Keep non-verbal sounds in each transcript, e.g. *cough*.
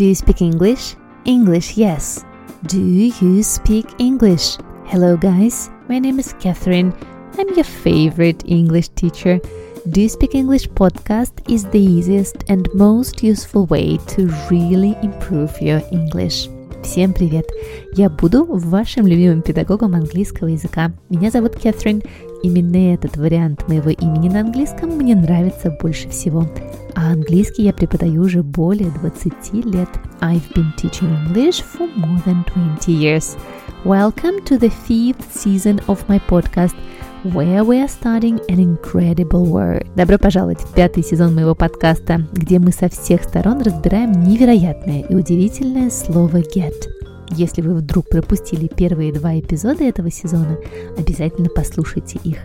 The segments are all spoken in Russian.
Do you speak English? English, yes. Do you speak English? Hello, guys. My name is Catherine. I'm your favorite English teacher. Do You Speak English podcast is the easiest and most useful way to really improve your English. Всем привет! Я буду вашим любимым педагогом английского языка. Меня зовут Кэтрин. Именно этот вариант моего имени на английском мне нравится больше всего. А английский я преподаю уже более 20 лет. I've been teaching English for more than 20 years. Welcome to the fifth season of my podcast – where we are studying an incredible word. Добро пожаловать в пятый сезон моего подкаста, где мы со всех сторон разбираем невероятное и удивительное слово get. Если вы вдруг пропустили первые два эпизода этого сезона, обязательно послушайте их.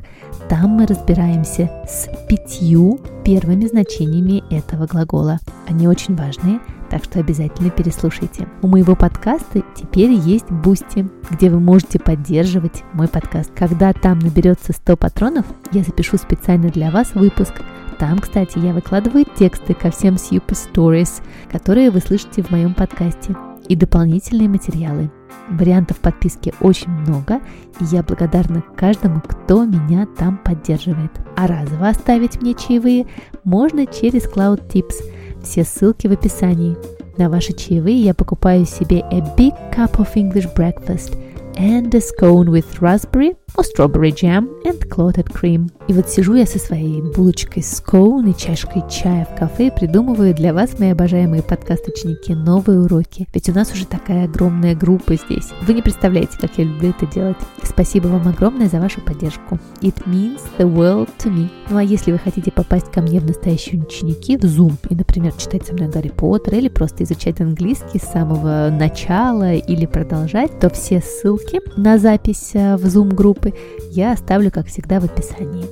Там мы разбираемся с пятью первыми значениями этого глагола. Они очень важные, так что обязательно переслушайте. У моего подкаста теперь есть Boosty, где вы можете поддерживать мой подкаст. Когда там наберется 100 патронов, я запишу специально для вас выпуск. Там, кстати, я выкладываю тексты ко всем Super Stories, которые вы слышите в моем подкасте, и дополнительные материалы. Вариантов подписки очень много, и я благодарна каждому, кто меня там поддерживает. А разово оставить мне чаевые можно через Cloud Tips. Все ссылки в описании. На ваши чаевые я покупаю себе a big cup of English breakfast and a scone with raspberry or strawberry jam and clotted cream. И вот сижу я со своей булочкой скоун и чашкой чая в кафе и придумываю для вас, мои обожаемые подкаст-ученики, новые уроки. Ведь у нас уже такая огромная группа здесь. Вы не представляете, как я люблю это делать. Спасибо вам огромное за вашу поддержку. It means the world to me. Ну а если вы хотите попасть ко мне в настоящие ученики в Zoom и, например, читать со мной Гарри Поттер или просто изучать английский с самого начала или продолжать, то все ссылки на запись э, в Zoom группы группы я оставлю, как всегда, в описании.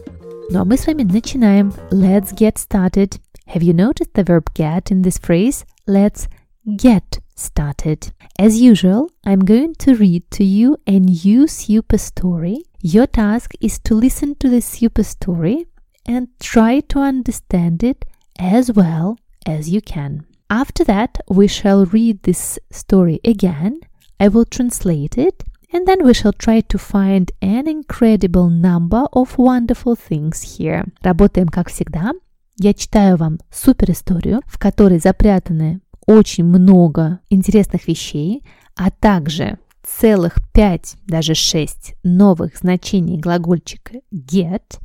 Ну а мы с вами начинаем. Let's get started. Have you noticed the verb get in this phrase? Let's get started. As usual, I'm going to read to you a new super story. Your task is to listen to the super story and try to understand it as well as you can. After that, we shall read this story again. I will translate it and then we shall try to find an incredible number of wonderful things here. Работаем как всегда. Я читаю вам супер историю, в которой запрятаны очень много интересных вещей, а также целых пять, даже шесть новых значений глагольчика get.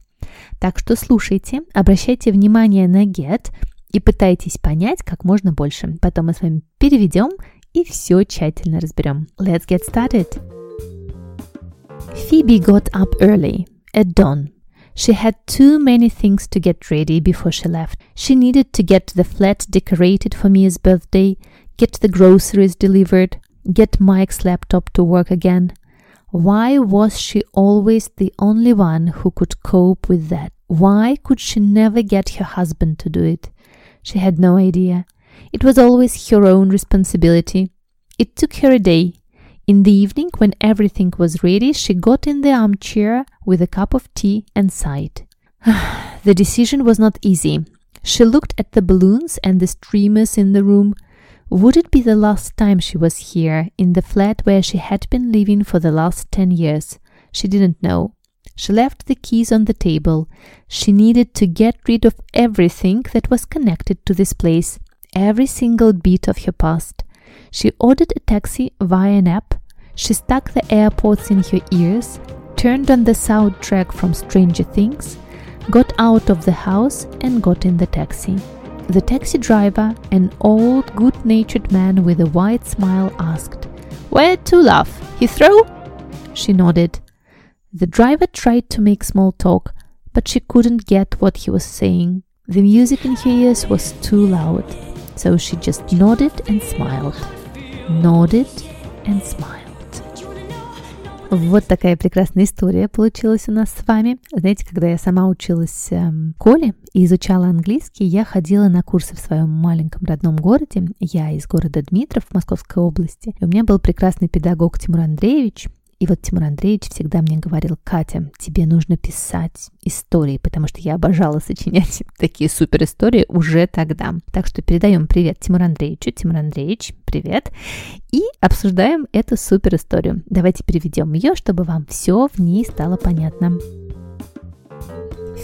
Так что слушайте, обращайте внимание на get и пытайтесь понять как можно больше. Потом мы с вами переведем и все тщательно разберем. Let's get started! Phoebe got up early, at dawn. She had too many things to get ready before she left. She needed to get the flat decorated for Mia's birthday, get the groceries delivered, get Mike's laptop to work again. Why was she always the only one who could cope with that? Why could she never get her husband to do it? She had no idea. It was always her own responsibility. It took her a day, in the evening, when everything was ready, she got in the armchair with a cup of tea and sighed. *sighs* the decision was not easy. She looked at the balloons and the streamers in the room. Would it be the last time she was here, in the flat where she had been living for the last ten years? She didn't know. She left the keys on the table. She needed to get rid of everything that was connected to this place, every single bit of her past. She ordered a taxi via an app. She stuck the AirPods in her ears, turned on the soundtrack from Stranger Things, got out of the house, and got in the taxi. The taxi driver, an old, good natured man with a wide smile, asked, Where to, love? Heathrow? She nodded. The driver tried to make small talk, but she couldn't get what he was saying. The music in her ears was too loud, so she just nodded and smiled. nodded and smiled. Вот такая прекрасная история получилась у нас с вами. Знаете, когда я сама училась эм, в школе и изучала английский, я ходила на курсы в своем маленьком родном городе. Я из города Дмитров в Московской области. И у меня был прекрасный педагог Тимур Андреевич, И вот Тимур Андреевич всегда мне говорил, Катя, тебе нужно писать истории, потому что я обожала сочинять *laughs* такие супер истории уже тогда. Так что передаем привет Тимур Андреевичу. Тимур Андреевич, привет. И обсуждаем эту супер историю. Давайте переведем ее, чтобы вам все в ней стало понятно.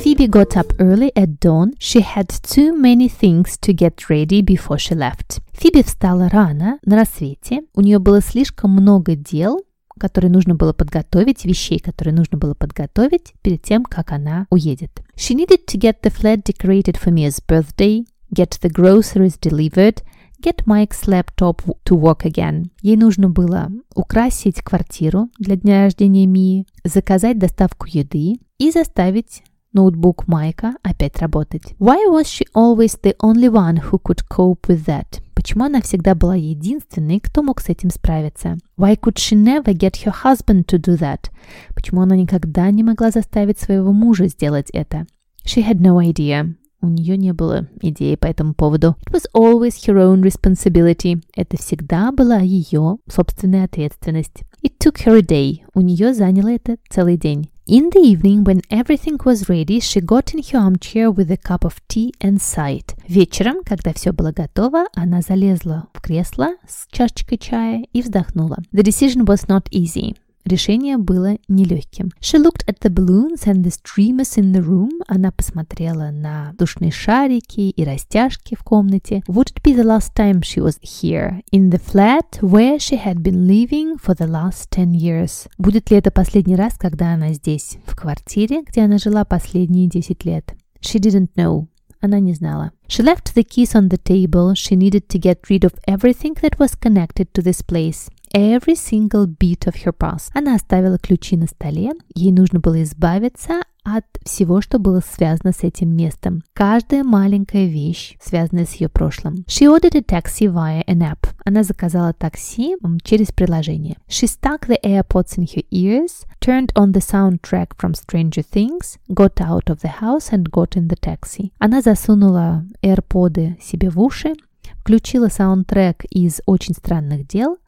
Phoebe got up early at dawn. She had too many things to get ready before she left. Фиби встала рано, на рассвете. У нее было слишком много дел, которые нужно было подготовить, вещей, которые нужно было подготовить перед тем, как она уедет. She needed to get the flat decorated for Mia's birthday, get the groceries delivered, get Mike's laptop to work again. Ей нужно было украсить квартиру для дня рождения Мии, заказать доставку еды и заставить ноутбук Майка опять работать. Why was she always the only one who could cope with that? Почему она всегда была единственной, кто мог с этим справиться? Why could she never get her husband to do that? Почему она никогда не могла заставить своего мужа сделать это? She had no idea. У нее не было идеи по этому поводу. It was always her own responsibility. Это всегда была ее собственная ответственность. It took her a day. У нее заняло это целый день. In the evening, when everything was ready, she got in her armchair with a cup of tea and sighed. Вечером, когда все было готово, она залезла в кресло с чашечкой чая и вздохнула. The decision was not easy. Решение было нелегким. She looked at the balloons and the streamers in the room. Она посмотрела на душные шарики и растяжки в комнате. Would it be the last time she was here? In the flat where she had been living for the last ten years. Будет ли это последний раз, когда она здесь, в квартире, где она жила последние 10 лет? She didn't know. Она не знала. She left the keys on the table. She needed to get rid of everything that was connected to this place every single bit of her past. Она оставила ключи на столе, ей нужно было избавиться от всего, что было связано с этим местом. Каждая маленькая вещь, связанная с ее прошлым. She ordered a taxi via an app. Она заказала такси через приложение. She stuck the AirPods in her ears, turned on the soundtrack from Stranger Things, got out of the house and got in the taxi. Она засунула AirPods себе в уши, включила саундтрек из «Очень странных дел»,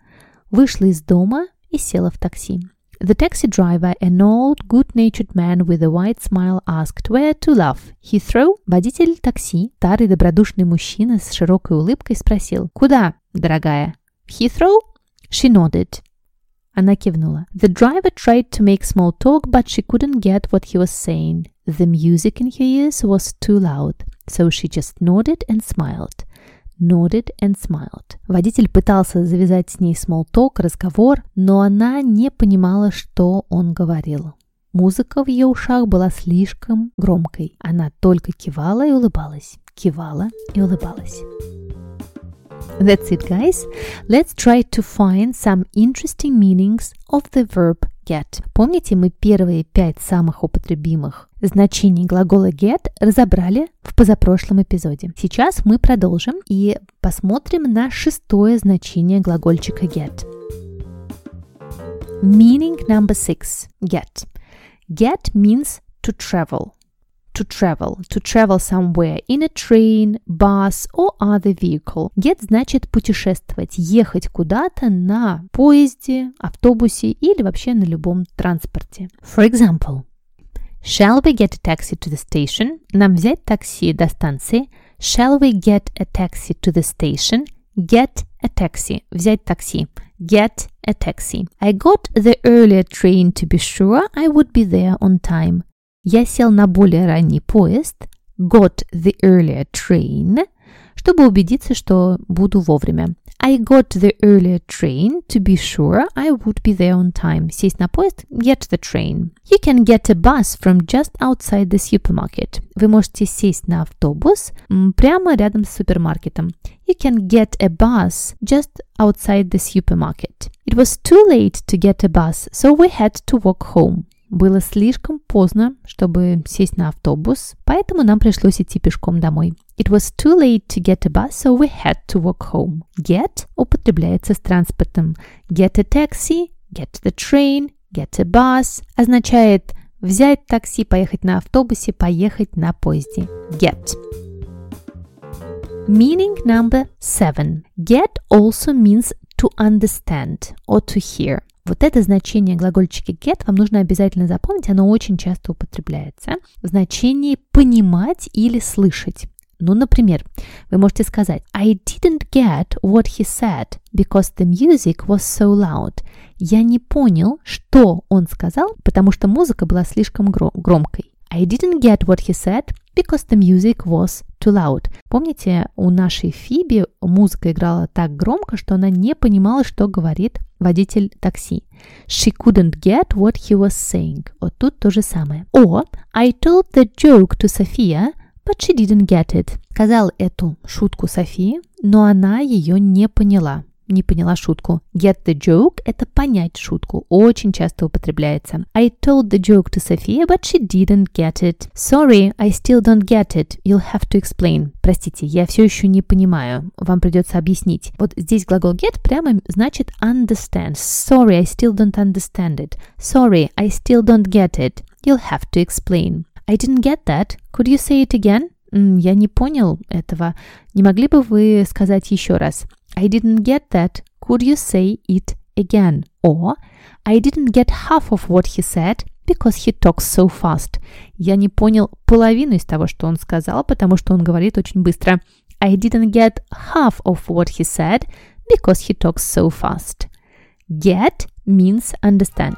вышла из дома и села в такси. The taxi driver, an old, good-natured man with a wide smile, asked where to love. Heathrow? Водитель такси, старый добродушный мужчина с широкой улыбкой спросил. Куда, дорогая? Heathrow? She nodded. Она кивнула. The driver tried to make small talk, but she couldn't get what he was saying. The music in her ears was too loud, so she just nodded and smiled Nodded and smiled. Водитель пытался завязать с ней small talk, разговор, но она не понимала, что он говорил. Музыка в ее ушах была слишком громкой. Она только кивала и улыбалась, кивала и улыбалась. That's it, guys. Let's try to find some interesting meanings of the verb get. Помните, мы первые пять самых употребимых значений глагола get разобрали в позапрошлом эпизоде. Сейчас мы продолжим и посмотрим на шестое значение глагольчика get. Meaning number six. Get. Get means to travel. to travel. To travel somewhere in a train, bus or other vehicle. Get значит путешествовать, ехать куда-то на поезде, автобусе или вообще на любом транспорте. For example, Shall we get a taxi to the station? Нам взять такси до станции. Shall we get a taxi to the station? Get a taxi. Взять такси. Get a taxi. I got the earlier train to be sure I would be there on time. Я сел на более ранний поезд, got the earlier train, чтобы убедиться, что буду вовремя. I got the earlier train to be sure I would be there on time. Сесть на поезд, get the train. You can get a bus from just outside the supermarket. Вы можете сесть на автобус прямо рядом с супермаркетом. You can get a bus just outside the supermarket. It was too late to get a bus, so we had to walk home. Было слишком поздно, чтобы сесть на автобус, поэтому нам пришлось идти пешком домой. It was too late to get a bus, so we had to walk home. Get употребляется с транспортом. Get a taxi, get the train, get a bus означает взять такси, поехать на автобусе, поехать на поезде. Get. Meaning number seven. Get also means to understand or to hear. Вот это значение глагольчики get вам нужно обязательно запомнить, оно очень часто употребляется в значении понимать или слышать. Ну, например, вы можете сказать I didn't get what he said because the music was so loud. Я не понял, что он сказал, потому что музыка была слишком громкой. I didn't get what he said because the music was too loud. Помните, у нашей Фиби музыка играла так громко, что она не понимала, что говорит водитель такси. She couldn't get what he was saying. Вот тут то же самое. О, I told the joke to Sophia, but she didn't get it. Сказал эту шутку Софии, но она ее не поняла не поняла шутку. Get the joke – это понять шутку. Очень часто употребляется. I told the joke to Sophia, but she didn't get it. Sorry, I still don't get it. You'll have to explain. Простите, я все еще не понимаю. Вам придется объяснить. Вот здесь глагол get прямо значит understand. Sorry, I still don't understand it. Sorry, I still don't get it. You'll have to explain. I didn't get that. Could you say it again? Я не понял этого. Не могли бы вы сказать еще раз? I didn't get that. Could you say it again? Or I didn't get half of what he said because he talks so fast. Я не понял половину из того, что он сказал, потому что он говорит очень быстро. I didn't get half of what he said because he talks so fast. Get means understand.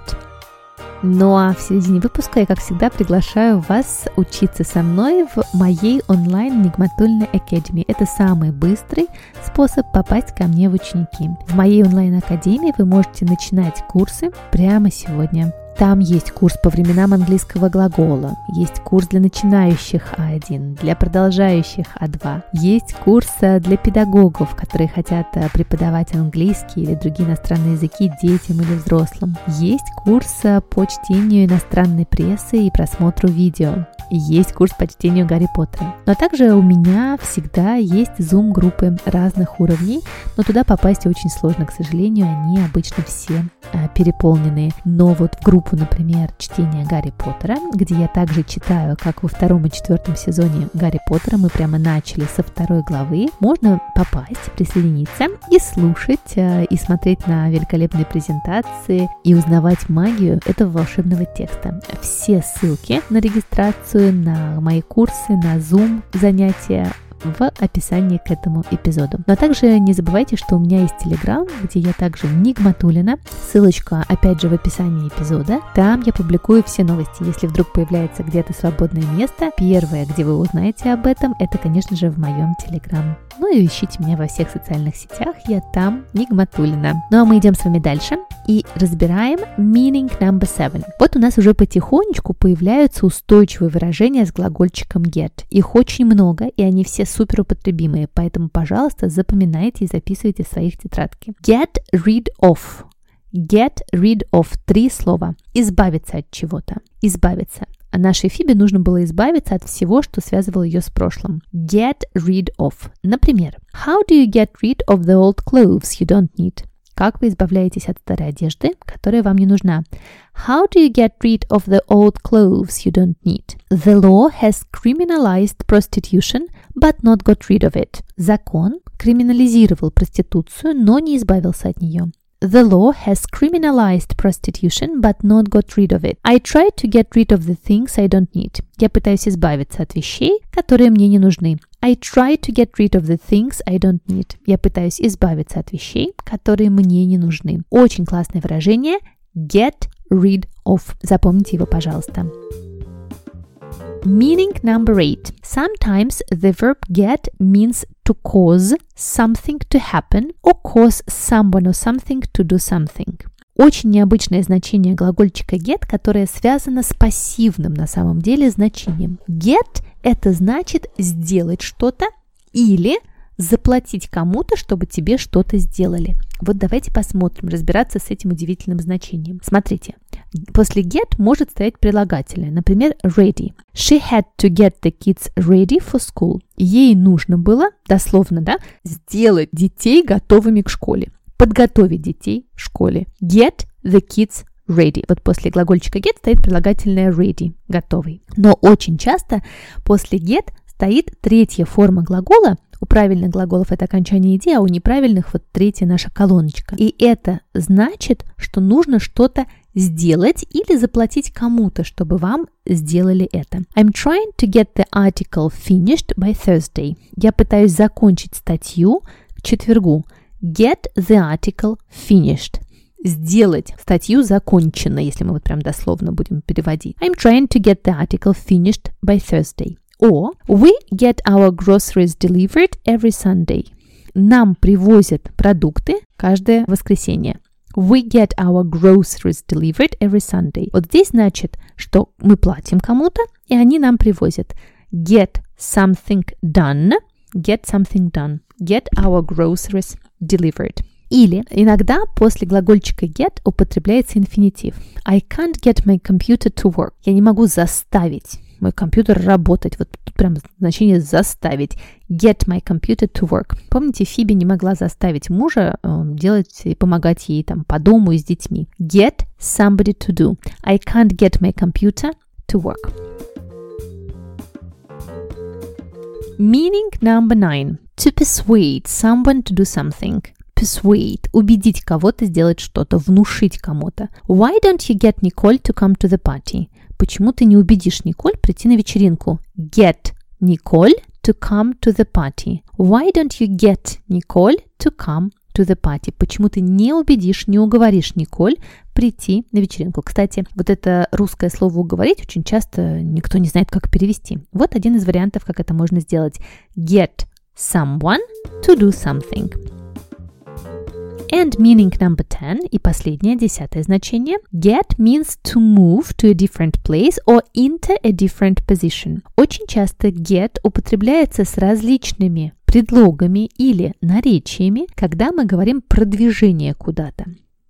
Ну а в середине выпуска я, как всегда, приглашаю вас учиться со мной в моей онлайн Нигматульной Academy. Это самый быстрый способ попасть ко мне в ученики. В моей онлайн-академии вы можете начинать курсы прямо сегодня. Там есть курс по временам английского глагола, есть курс для начинающих А1, для продолжающих А2, есть курс для педагогов, которые хотят э, преподавать английский или другие иностранные языки детям или взрослым. Есть курс э, по чтению иностранной прессы и просмотру видео есть курс по чтению Гарри Поттера. Но также у меня всегда есть зум-группы разных уровней, но туда попасть очень сложно, к сожалению, они обычно все э, переполненные. Но вот в группу, например, чтения Гарри Поттера, где я также читаю, как во втором и четвертом сезоне Гарри Поттера, мы прямо начали со второй главы, можно попасть, присоединиться и слушать, э, и смотреть на великолепные презентации, и узнавать магию этого волшебного текста. Все ссылки на регистрацию на мои курсы, на Zoom занятия в описании к этому эпизоду. Но также не забывайте, что у меня есть Телеграм, где я также Нигматулина. Ссылочка опять же в описании эпизода. Там я публикую все новости. Если вдруг появляется где-то свободное место, первое, где вы узнаете об этом, это, конечно же, в моем Телеграм. Ну и ищите меня во всех социальных сетях, я там, Нигматулина. Ну а мы идем с вами дальше и разбираем meaning number seven. Вот у нас уже потихонечку появляются устойчивые выражения с глагольчиком get. Их очень много, и они все супер употребимые, поэтому, пожалуйста, запоминайте и записывайте в своих тетрадки. Get rid of. Get rid of. Три слова. Избавиться от чего-то. Избавиться. А нашей Фибе нужно было избавиться от всего, что связывало ее с прошлым. Get rid of. Например, How do you get rid of the old clothes you don't need? Как вы избавляетесь от старой одежды, которая вам не нужна? How do you get rid of the old clothes you don't need? The law has criminalized prostitution, but not got rid of it. Закон криминализировал проституцию, но не избавился от нее. The law has criminalized prostitution, but not got rid of it. I try to get rid of the things I don't need. Я пытаюсь избавиться от вещей, которые мне не нужны. I try to get rid of the things I don't need. Я пытаюсь избавиться от вещей, которые мне не нужны. Очень классное выражение get rid of. Запомните его, пожалуйста. Meaning number eight. Sometimes the verb get means to cause something to happen or cause someone or something to do something. Очень необычное значение глагольчика get, которое связано с пассивным на самом деле значением. Get – это значит сделать что-то или заплатить кому-то, чтобы тебе что-то сделали. Вот давайте посмотрим, разбираться с этим удивительным значением. Смотрите, после get может стоять прилагательное, например, ready. She had to get the kids ready for school. Ей нужно было, дословно, да, сделать детей готовыми к школе. Подготовить детей в школе. Get the kids ready. Вот после глагольчика get стоит прилагательное ready, готовый. Но очень часто после get стоит третья форма глагола, У правильных глаголов это окончание иди, а у неправильных вот третья наша колоночка. И это значит, что нужно что-то сделать или заплатить кому-то, чтобы вам сделали это. I'm trying to get the article finished by Thursday. Я пытаюсь закончить статью к четвергу. Get the article finished сделать статью закончено, если мы вот прям дословно будем переводить. I'm trying to get the article finished by Thursday. Or we get our groceries delivered every Sunday. Нам привозят продукты каждое воскресенье. We get our groceries delivered every Sunday. Вот здесь значит, что мы платим кому-то, и они нам привозят. Get something done. Get something done. Get our groceries delivered. Или иногда после глагольчика get употребляется инфинитив. I can't get my computer to work. Я не могу заставить мой компьютер работать. Вот тут прям значение заставить. Get my computer to work. Помните, Фиби не могла заставить мужа э, делать и помогать ей там по дому и с детьми. Get somebody to do. I can't get my computer to work. Meaning number nine. To persuade someone to do something. Persuade – убедить кого-то сделать что-то, внушить кому-то. Why don't you get Nicole to come to the party? Почему ты не убедишь Николь прийти на вечеринку? Get Nicole to come to the party. Why don't you get Nicole to come to the party? Почему ты не убедишь, не уговоришь Николь прийти на вечеринку? Кстати, вот это русское слово «уговорить» очень часто никто не знает, как перевести. Вот один из вариантов, как это можно сделать. Get someone to do something. And meaning number 10 и последнее, десятое значение. Get means to move to a different place or into a different position. Очень часто get употребляется с различными предлогами или наречиями, когда мы говорим про движение куда-то.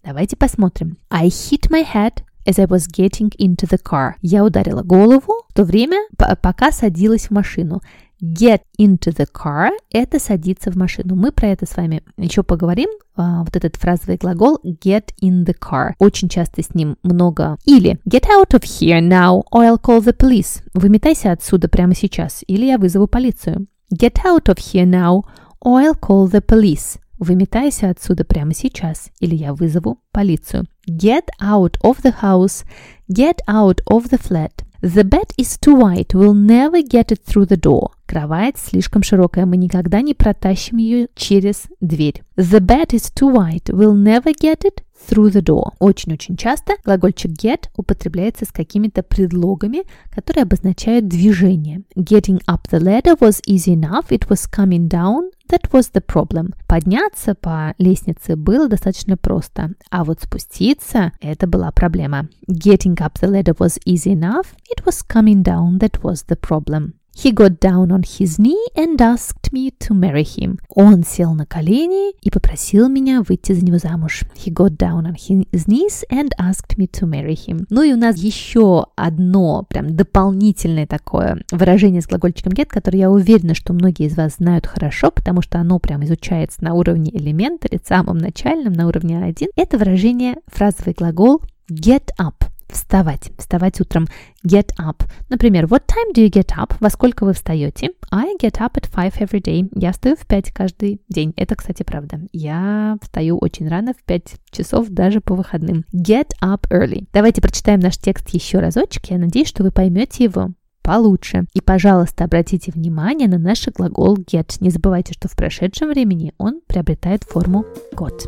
Давайте посмотрим. I hit my head as I was getting into the car. Я ударила голову в то время, пока садилась в машину. Get into the car – это садиться в машину. Мы про это с вами еще поговорим. А, вот этот фразовый глагол get in the car. Очень часто с ним много. Или get out of here now or I'll call the police. Выметайся отсюда прямо сейчас, или я вызову полицию. Get out of here now or I'll call the police. Выметайся отсюда прямо сейчас, или я вызову полицию. Get out of the house. Get out of the flat. The bed is too wide, we'll never get it through the door. Кровать слишком широкая, мы никогда не протащим ее через дверь. The bed is too wide, we'll never get it through the door. Очень-очень часто глагольчик get употребляется с какими-то предлогами, которые обозначают движение. Getting up the ladder was easy enough, it was coming down, that was the problem. Подняться по лестнице было достаточно просто, а вот спуститься – это была проблема. Getting up the ladder was easy enough, it was coming down that was the problem. He got down on his knee and asked me to marry him. Он сел на колени и попросил меня выйти за него замуж. He got down on his knees and asked me to marry him. Ну и у нас еще одно прям дополнительное такое выражение с глагольчиком get, которое я уверена, что многие из вас знают хорошо, потому что оно прям изучается на уровне элемента, или самом начальном, на уровне 1. Это выражение, фразовый глагол get up вставать, вставать утром. Get up. Например, what time do you get up? Во сколько вы встаете? I get up at five every day. Я встаю в 5 каждый день. Это, кстати, правда. Я встаю очень рано, в 5 часов, даже по выходным. Get up early. Давайте прочитаем наш текст еще разочек. Я надеюсь, что вы поймете его получше. И, пожалуйста, обратите внимание на наш глагол get. Не забывайте, что в прошедшем времени он приобретает форму got.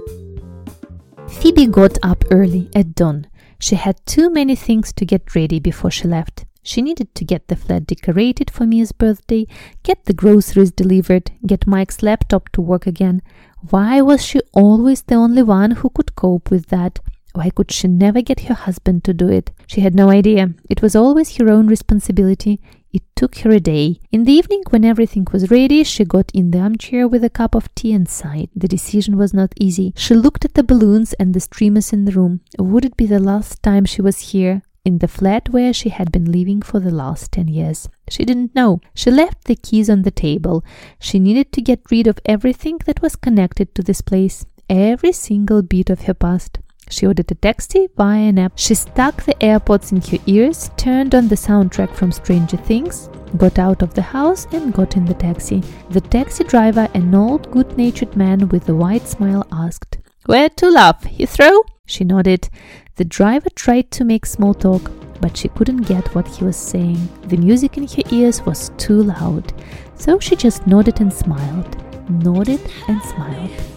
Phoebe got up early at dawn. She had too many things to get ready before she left. She needed to get the flat decorated for Mia's birthday, get the groceries delivered, get Mike's laptop to work again. Why was she always the only one who could cope with that? Why could she never get her husband to do it? She had no idea. It was always her own responsibility. It took her a day. In the evening, when everything was ready, she got in the armchair with a cup of tea and sighed. The decision was not easy. She looked at the balloons and the streamers in the room. Would it be the last time she was here? in the flat where she had been living for the last 10 years. She didn't know. She left the keys on the table. She needed to get rid of everything that was connected to this place, every single bit of her past. She ordered a taxi via an app. She stuck the AirPods in her ears, turned on the soundtrack from Stranger Things, got out of the house, and got in the taxi. The taxi driver, an old, good natured man with a wide smile, asked, Where to, love? Heathrow? She nodded. The driver tried to make small talk, but she couldn't get what he was saying. The music in her ears was too loud. So she just nodded and smiled, nodded and smiled.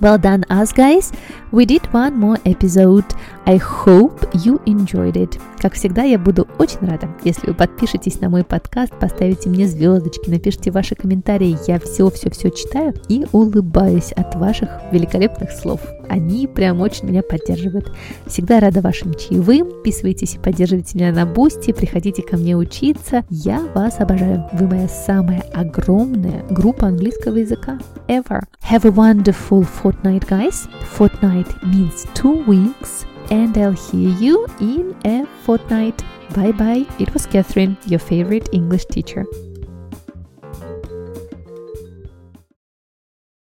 Well done, us guys! We did one more episode. I hope you enjoyed it. Как всегда, я буду очень рада, если вы подпишетесь на мой подкаст, поставите мне звездочки, напишите ваши комментарии. Я все-все-все читаю и улыбаюсь от ваших великолепных слов. Они прям очень меня поддерживают. Всегда рада вашим чаевым. Подписывайтесь и поддерживайте меня на Boosty. Приходите ко мне учиться. Я вас обожаю. Вы моя самая огромная группа английского языка ever. Have a wonderful fortnight, guys. Fortnight means two weeks. And I'll hear you in a fortnight. Bye bye. It was Catherine, your favorite English teacher.